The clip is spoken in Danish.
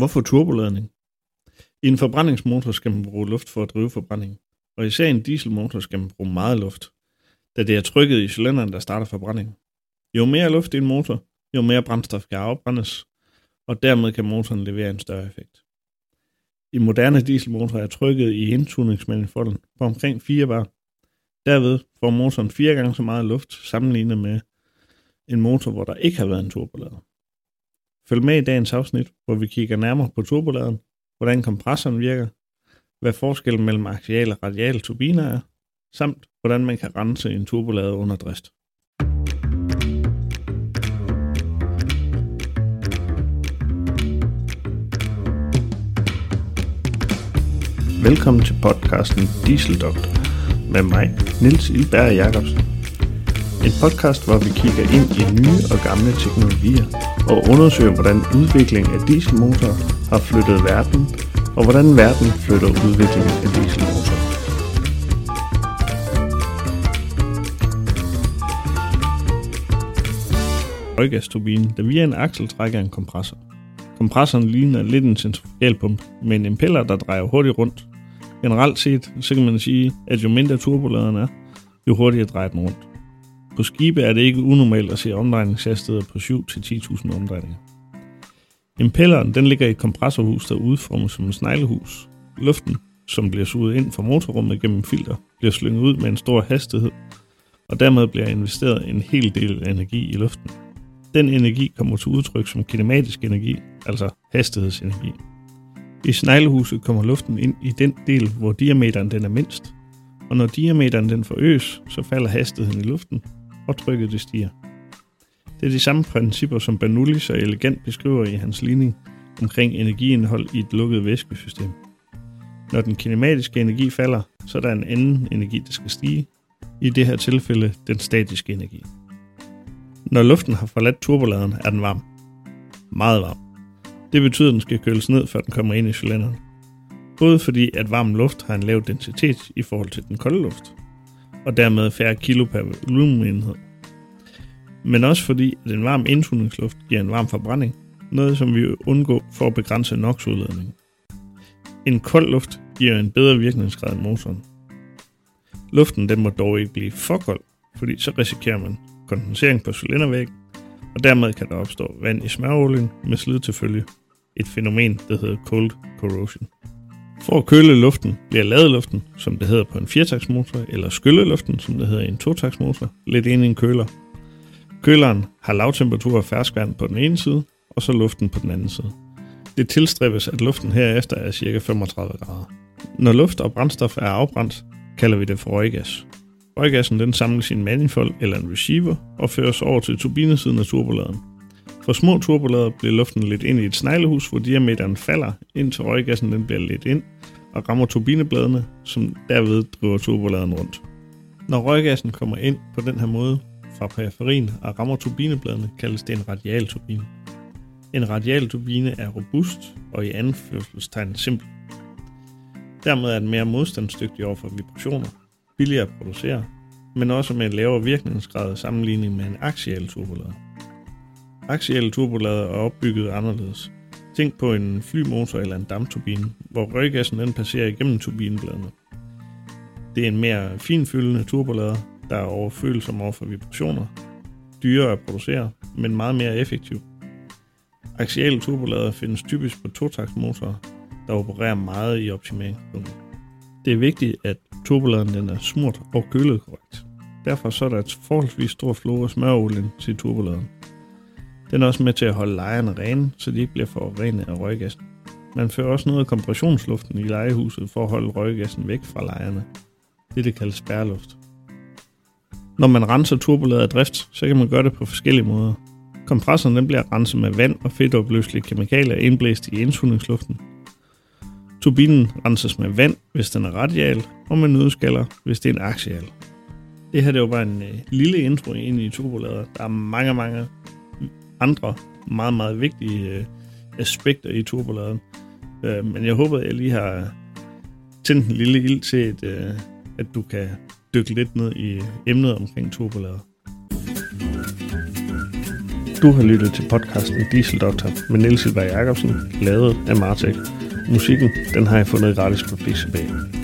Hvorfor turboladning? I en forbrændingsmotor skal man bruge luft for at drive forbrændingen, og især i en dieselmotor skal man bruge meget luft, da det er trykket i cylinderen, der starter forbrændingen. Jo mere luft i en motor, jo mere brændstof kan afbrændes, og dermed kan motoren levere en større effekt. I moderne dieselmotorer er trykket i indtuningsmanifolden på omkring 4 bar. Derved får motoren fire gange så meget luft sammenlignet med en motor, hvor der ikke har været en turbolader. Følg med i dagens afsnit, hvor vi kigger nærmere på turboladen, hvordan kompressoren virker, hvad forskellen mellem axial og radial turbiner er, samt hvordan man kan rense en turbolader under drift. Velkommen til podcasten Diesel Doctor med mig, Nils Ilberg Jacobsen. En podcast, hvor vi kigger ind i nye og gamle teknologier og undersøge, hvordan udvikling af dieselmotorer har flyttet verden, og hvordan verden flytter udviklingen af dieselmotorer. Røggasturbinen, der via en aksel trækker en kompressor. Kompressoren ligner lidt en centrifugalpumpe med en impeller, der drejer hurtigt rundt. Generelt set, så kan man sige, at jo mindre turboladeren er, jo hurtigere drejer den rundt. På skibe er det ikke unormalt at se omdrejningshastigheder på 7-10.000 omdrejninger. Impelleren den ligger i et kompressorhus, der udformet som et sneglehus. Luften, som bliver suget ind fra motorrummet gennem filter, bliver slynget ud med en stor hastighed, og dermed bliver investeret en hel del energi i luften. Den energi kommer til udtryk som kinematisk energi, altså hastighedsenergi. I sneglehuset kommer luften ind i den del, hvor diameteren den er mindst, og når diameteren den forøges, så falder hastigheden i luften, og trykket det stiger. Det er de samme principper, som Bernoulli så elegant beskriver i hans ligning omkring energiindhold i et lukket væskesystem. Når den kinematiske energi falder, så er der en anden energi, der skal stige, i det her tilfælde den statiske energi. Når luften har forladt turboladeren, er den varm. Meget varm. Det betyder, at den skal køles ned, før den kommer ind i cylinderen. Både fordi, at varm luft har en lav densitet i forhold til den kolde luft, og dermed færre kilo per volumenenhed. Men også fordi, at en varm indsugningsluft giver en varm forbrænding, noget som vi undgå for at begrænse NOx-udledning. En kold luft giver en bedre virkningsgrad end motoren. Luften den må dog ikke blive for kold, fordi så risikerer man kondensering på cylindervæggen, og dermed kan der opstå vand i smørolien med slid til følge. Et fænomen, der hedder cold corrosion. For at køle luften bliver ladeluften, som det hedder på en firetaksmotor, eller skylleluften, som det hedder i en totaksmotor, lidt ind i en køler. Køleren har lavtemperatur og ferskvand på den ene side, og så luften på den anden side. Det tilstræbes, at luften herefter er ca. 35 grader. Når luft og brændstof er afbrændt, kalder vi det for røggas. Røggassen den samles i en manifold eller en receiver og føres over til turbinesiden af turboladeren. For små turbolader bliver luften lidt ind i et sneglehus, hvor diameteren falder, indtil røggassen den bliver lidt ind og rammer turbinebladene, som derved driver turboladen rundt. Når røggassen kommer ind på den her måde fra periferien og rammer turbinebladene, kaldes det en radial turbine. En radial turbine er robust og i anførselstegn simpel. Dermed er den mere modstandsdygtig over for vibrationer, billigere at producere, men også med en lavere virkningsgrad sammenligning med en axial turbolader. Axiale turbolader er opbygget anderledes. Tænk på en flymotor eller en dampturbine, hvor røggassen den passerer igennem turbinebladene. Det er en mere finfyldende turbolader, der er overfølsom over for vibrationer, dyrere at producere, men meget mere effektiv. Axiale turbolader findes typisk på totaksmotorer, der opererer meget i optimeringspunktet. Det er vigtigt, at turboladeren den er smurt og kølet korrekt. Derfor så er der et forholdsvis stort flow af smøreolien til turboladeren. Den er også med til at holde lejerne rene, så de ikke bliver forurenet af røggassen. Man fører også noget af kompressionsluften i lejehuset for at holde røggassen væk fra lejerne. Det det kaldes spærluft. Når man renser turbolader af drift, så kan man gøre det på forskellige måder. Kompressoren den bliver renset med vand og fedtopløselige kemikalier indblæst i indsugningsluften. Turbinen renses med vand, hvis den er radial, og med nødskaller, hvis det er en axial. Det her det var bare en øh, lille intro ind i turbolader. Der er mange, mange andre meget, meget vigtige øh, aspekter i turboladen. Øh, men jeg håber, at jeg lige har tændt en lille ild til, at, øh, at du kan dykke lidt ned i emnet omkring turbolader. Du har lyttet til podcasten Dieseldoktor med Niels Silberg Jacobsen, lavet af Martek. Musikken, den har jeg fundet gratis på Pixabay.